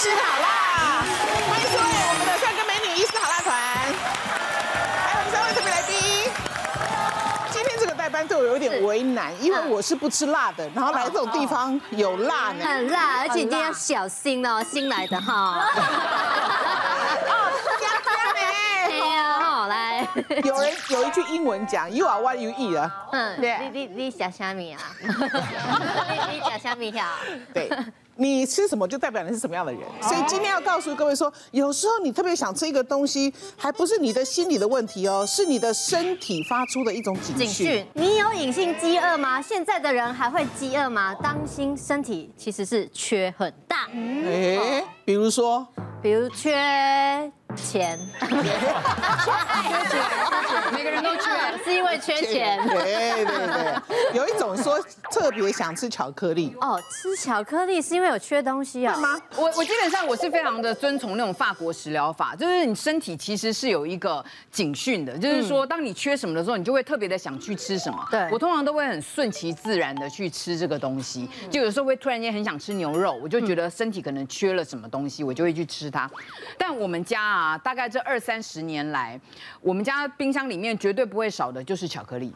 斯好辣，欢迎各位我们的帅哥美女医师好辣团，还有我们三位特别来宾。今天这个代班对我有点为难，因为我是不吃辣的，然后来这种地方有辣呢，很辣，而且一定要小心哦，新来的哈。有人有一句英文讲，You are what you eat 啊。嗯，对，你你你小虾米啊？你你小虾米条？对，你吃什么就代表你是什么样的人。所以今天要告诉各位说，有时候你特别想吃一个东西，还不是你的心理的问题哦，是你的身体发出的一种警讯。你有隐性饥饿吗？现在的人还会饥饿吗？当心，身体其实是缺很大。哎，比如说，比如缺。钱，缺 钱每个人都缺，是因为缺钱。对对对，有一种说特别想吃巧克力哦，吃巧克力是因为有缺东西啊？吗？我我基本上我是非常的遵从那种法国食疗法，就是你身体其实是有一个警讯的，就是说当你缺什么的时候，你就会特别的想去吃什么。对，我通常都会很顺其自然的去吃这个东西，就有时候会突然间很想吃牛肉，我就觉得身体可能缺了什么东西，我就会去吃它。但我们家啊。啊，大概这二三十年来，我们家冰箱里面绝对不会少的就是巧克力。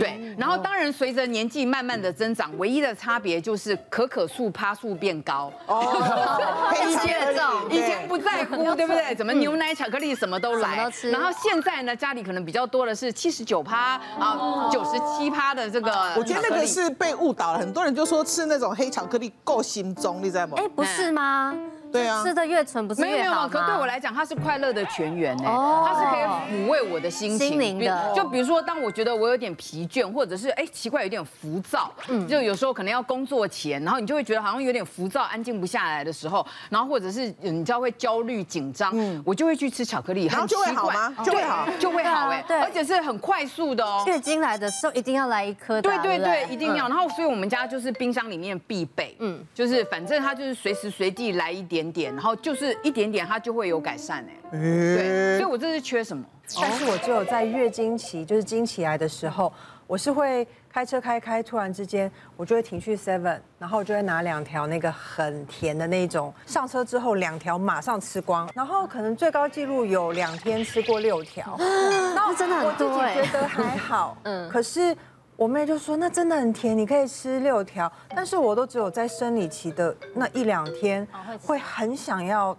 对，然后当然随着年纪慢慢的增长，唯一的差别就是可可素趴数变高。哦，以前以前不在乎，对不对？怎么牛奶、巧克力什么都来。然后现在呢，家里可能比较多的是七十九趴啊，九十七趴的这个。我觉得那个是被误导了，很多人就说吃那种黑巧克力够心中，你知道吗？哎，不是吗？对啊，吃的越纯不是越好吗？没有没有，可对我来讲，它是快乐的泉源哎，它是可以抚慰我的心情。心灵的。就比如说，当我觉得我有点疲倦，或者是哎奇怪有点浮躁，嗯，就有时候可能要工作前，然后你就会觉得好像有点浮躁，安静不下来的时候，然后或者是你知道会焦虑紧张，嗯，我就会去吃巧克力，很奇怪，就会好吗？就会好，就会好哎，对，而且是很快速的哦。月经来的时候一定要来一颗，对对对，一定要。然后所以我们家就是冰箱里面必备，嗯，就是反正它就是随时随地来一点点，然后就是。一点点，它就会有改善哎。对，所以我这是缺什么？但是我只有在月经期，就是经期来的时候，我是会开车开开，突然之间我就会停去 Seven，然后我就会拿两条那个很甜的那种，上车之后两条马上吃光，然后可能最高纪录有两天吃过六条，那真的很多哎。我自己觉得还好，嗯，可是。我妹就说：“那真的很甜，你可以吃六条。”但是我都只有在生理期的那一两天会很想要，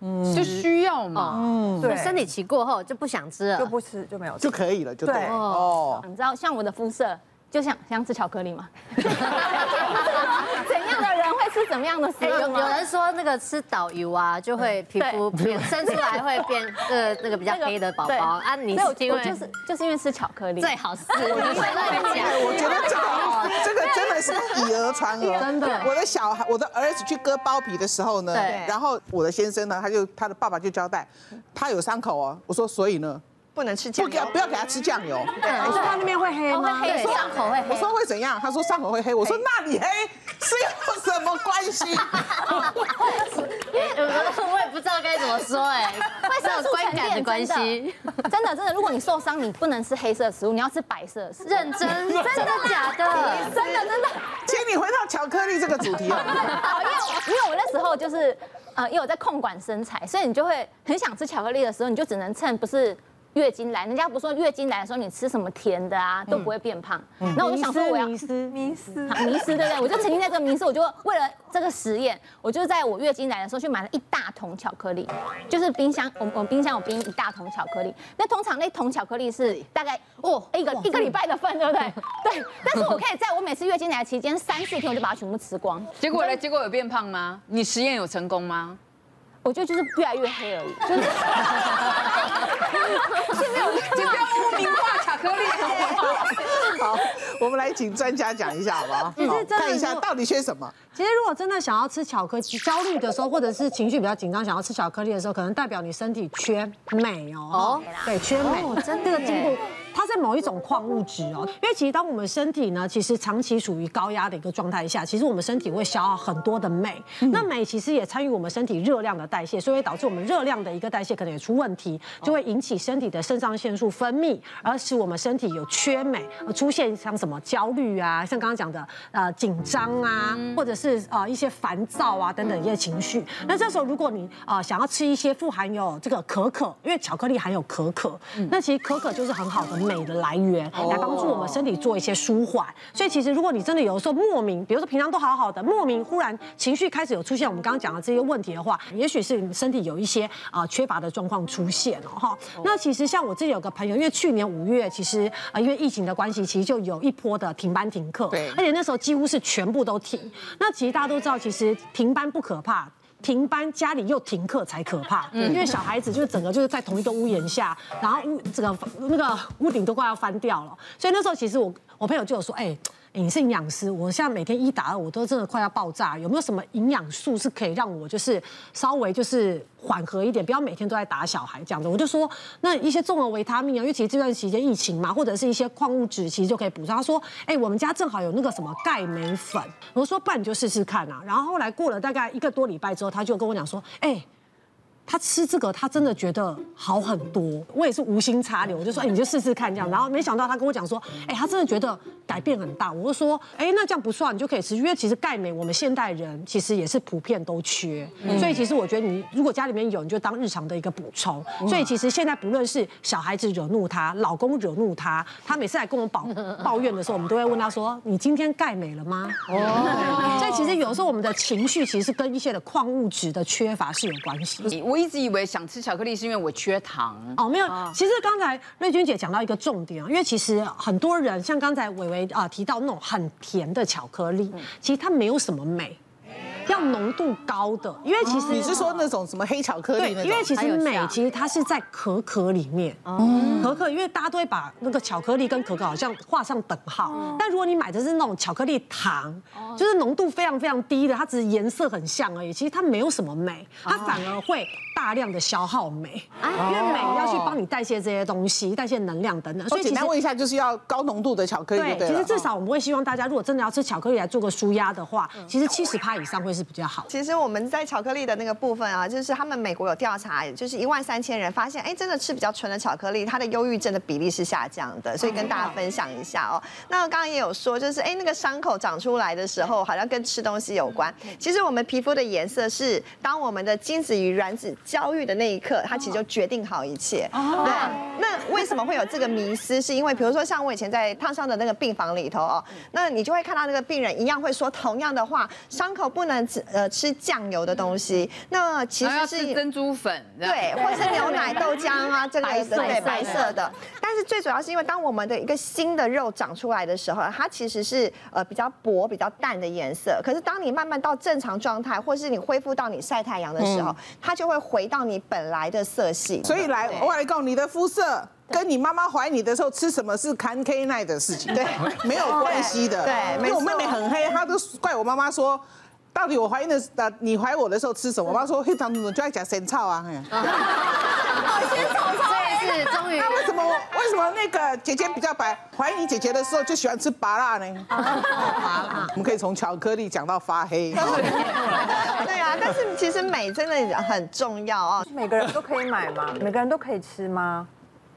嗯，就需要嘛，嗯，对，生理期过后就不想吃了，就不吃就没有吃就可以了，就对哦。你知道像我的肤色。就像想吃巧克力吗？吃怎么样的食物？有人说那个吃导游啊，就会皮肤变 生出来会变呃那个比较黑的宝宝啊。你是因为就是就是因为吃巧克力最好是。我觉得这个这个真的是以讹传讹。真的，我的小孩我的儿子去割包皮的时候呢，然后我的先生呢，他就他的爸爸就交代，他有伤口哦。我说所以呢？不能吃酱油，不给，不要给他吃酱油。对，你说他那边会黑吗？会黑，伤口会黑。我说会怎样？他说伤口会黑。我说那你黑 是有什么关系？我也不知道该怎么说哎，会是有观感的关系。真的真的，如果你受伤，你不能吃黑色食物，你要吃白色食物。认真，真的假的？真的真的。请你回到巧克力这个主题啊。因为因为我那时候就是呃，因为我在控管身材，所以你就会很想吃巧克力的时候，你就只能趁不是。月经来，人家不说月经来的时候你吃什么甜的啊都不会变胖。那我就想说我要迷失迷思迷失，对不对？我就曾经在这个迷失，我就为了这个实验，我就在我月经来的时候去买了一大桶巧克力，就是冰箱，我我冰箱有冰一大桶巧克力。那通常那桶巧克力是大概哦一个一个礼拜的份，对不对？对。但是我可以在我每次月经来的期间三四天，我就把它全部吃光。结果呢？结果有变胖吗？你实验有成功吗？我觉得就是越来越黑而已，就是。没有，就不要污名化巧克力，好不好？好，我们来请专家讲一下，好不好？好，看一下到底缺什么。其实，如果真的想要吃巧克力，焦虑的时候，或者是情绪比较紧张，想要吃巧克力的时候，可能代表你身体缺镁哦。哦，对，缺镁。真的进步。它在某一种矿物质哦。因为其实当我们身体呢，其实长期处于高压的一个状态下，其实我们身体会消耗很多的镁。那镁其实也参与我们身体热量的代谢，所以会导致我们热量的一个代谢可能也出问题，就会引起身体的肾上腺素分泌，而使我们身体有缺镁，而出现像什么焦虑啊，像刚刚讲的呃紧张啊，或者是呃一些烦躁啊等等一些情绪。那这时候如果你啊、呃、想要吃一些富含有这个可可，因为巧克力含有可可，那其实可可就是很好的镁的来源，来帮助我们身体做一些舒缓。所以其实如果你真的有的时候莫名，比如说平常都好好的，莫名忽然情绪开始有出现我们刚刚讲的这些问题的话，也许是你身体有一些啊、呃、缺乏的状况出现了哈。那其实像我自己有个朋友，因为去年五月其实啊因为疫情的关系，其实就有一波的停班停课，对，而且那时候几乎是全部都停。那其实大家都知道，其实停班不可怕。停班家里又停课才可怕，因为小孩子就是整个就是在同一个屋檐下，然后屋这个那个屋顶都快要翻掉了，所以那时候其实我我朋友就有说，哎。你是营养师，我现在每天一打二，我都真的快要爆炸。有没有什么营养素是可以让我就是稍微就是缓和一点，不要每天都在打小孩这样子？我就说，那一些综合维他命啊，因为其这段时间疫情嘛，或者是一些矿物质，其实就可以补上。他说，哎，我们家正好有那个什么钙镁粉，我说，不然你就试试看啊。然后后来过了大概一个多礼拜之后，他就跟我讲说，哎。他吃这个，他真的觉得好很多。我也是无心插柳，我就说，哎，你就试试看这样。然后没想到他跟我讲说，哎，他真的觉得改变很大。我就说，哎，那这样不算，你就可以吃，因为其实钙镁我们现代人其实也是普遍都缺。所以其实我觉得你如果家里面有，你就当日常的一个补充。所以其实现在不论是小孩子惹怒他，老公惹怒他，他每次来跟我抱 抱怨的时候，我们都会问他说，你今天钙镁了吗？哦。所以其实有时候我们的情绪其实是跟一些的矿物质的缺乏是有关系。我一直以为想吃巧克力是因为我缺糖哦，没有。其实刚才瑞君姐讲到一个重点啊，因为其实很多人像刚才伟伟啊提到那种很甜的巧克力，其实它没有什么镁。要浓度高的，因为其实、哦、你是说那种什么黑巧克力？对，因为其实镁其实它是在可可里面。哦。可可，因为大家都会把那个巧克力跟可可好像画上等号。哦。但如果你买的是那种巧克力糖，哦、就是浓度非常非常低的，它只是颜色很像而已。其实它没有什么镁，它反而会大量的消耗镁。哦。因为镁要去帮你代谢这些东西，代谢能量等等。所以简单问一下，就是要高浓度的巧克力对。对，其实至少我们会希望大家，如果真的要吃巧克力来做个舒压的话，其实七十帕以上会。是比较好。其实我们在巧克力的那个部分啊，就是他们美国有调查，就是一万三千人发现，哎，真的吃比较纯的巧克力，它的忧郁症的比例是下降的。所以跟大家分享一下哦。那刚刚也有说，就是哎，那个伤口长出来的时候，好像跟吃东西有关。其实我们皮肤的颜色是，当我们的精子与卵子交遇的那一刻，它其实就决定好一切。对。那为什么会有这个迷思？是因为比如说像我以前在烫伤的那个病房里头哦，那你就会看到那个病人一样会说同样的话，伤口不能。呃，吃酱油的东西，那其实是珍珠粉，对，或是牛奶 豆浆啊，这个对白色的。但是最主要是因为当我们的一个新的肉长出来的时候，它其实是呃比较薄、比较淡的颜色。可是当你慢慢到正常状态，或是你恢复到你晒太阳的时候，它就会回到你本来的色系。所以来，我来告你的肤色跟你妈妈怀你的时候吃什么是看 K 奈的事情，对，没有关系的。对，因为我妹妹很黑，她都怪我妈妈说。到底我怀孕的，呃，你怀我的时候吃什么？我妈说黑糖怎么就爱讲仙草啊？仙草草，这是终于。那为什么为什么那个姐姐比较白？怀孕你姐姐的时候就喜欢吃芭乐呢？我们可以从巧克力讲到发黑。对啊，但是其实美真的很重要啊。每个人都可以买吗？每个人都可以吃吗？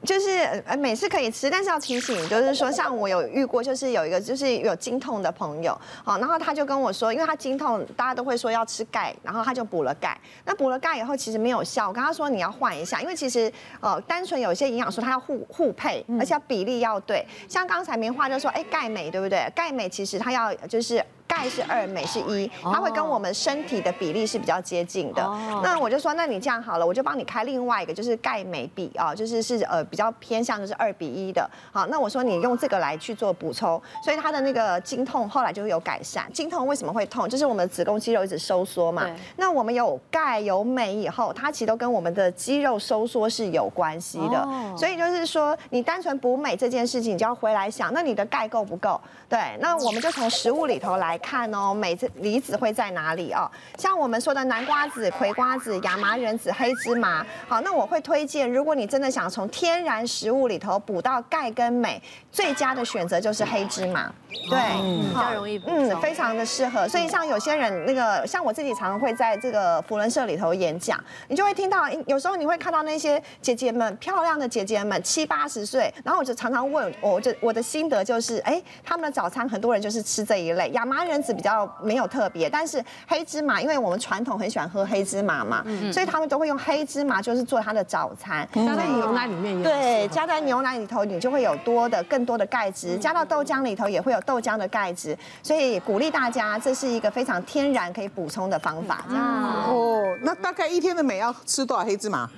就是呃，镁是可以吃，但是要提醒，就是说，像我有遇过，就是有一个就是有经痛的朋友，好，然后他就跟我说，因为他经痛，大家都会说要吃钙，然后他就补了钙，那补了钙以后其实没有效，我跟他说你要换一下，因为其实呃，单纯有一些营养素它要互互配，而且要比例要对，像刚才棉花就说，哎，钙镁对不对？钙镁其实它要就是。钙是二，镁是一，它会跟我们身体的比例是比较接近的。那我就说，那你这样好了，我就帮你开另外一个，就是钙镁比啊，就是是呃比较偏向就是二比一的。好，那我说你用这个来去做补充，所以它的那个经痛后来就会有改善。经痛为什么会痛？就是我们的子宫肌肉一直收缩嘛。那我们有钙有镁以后，它其实都跟我们的肌肉收缩是有关系的。所以就是说，你单纯补镁这件事情，你就要回来想，那你的钙够不够？对，那我们就从食物里头来看。看哦，每次离子会在哪里哦。像我们说的南瓜子、葵瓜子、亚麻仁子、黑芝麻，好，那我会推荐，如果你真的想从天然食物里头补到钙跟镁，最佳的选择就是黑芝麻。对，比较容易补充，嗯，非常的适合。所以像有些人那个，像我自己常常会在这个福伦社里头演讲，你就会听到，有时候你会看到那些姐姐们，漂亮的姐姐们，七八十岁，然后我就常常问，我就我的心得就是，哎，他们的早餐很多人就是吃这一类，亚麻仁籽比较没有特别，但是黑芝麻，因为我们传统很喜欢喝黑芝麻嘛，所以他们都会用黑芝麻就是做它的早餐，加在牛奶里面，对，加在牛奶里头，你就会有多的更多的钙质，加到豆浆里头也会有豆浆的钙质，所以鼓励大家，这是一个非常天然可以补充的方法。哦，那大概一天的镁要吃多少黑芝麻？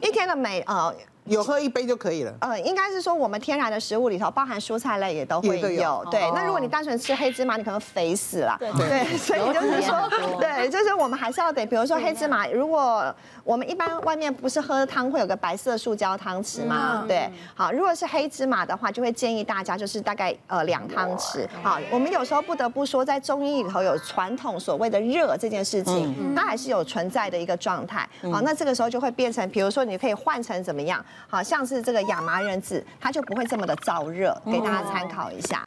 一天的镁，呃。有喝一杯就可以了。呃，应该是说我们天然的食物里头，包含蔬菜类也都会有。有对，那如果你单纯吃黑芝麻，你可能肥死了。对对，所以就是说，对，就是我们还是要得，比如说黑芝麻，如果我们一般外面不是喝汤会有个白色塑胶汤匙吗？对，好，如果是黑芝麻的话，就会建议大家就是大概呃两汤匙。好，我们有时候不得不说，在中医里头有传统所谓的热这件事情，它还是有存在的一个状态。好，那这个时候就会变成，比如说你可以换成怎么样？好像是这个亚麻仁籽，它就不会这么的燥热，给大家参考一下。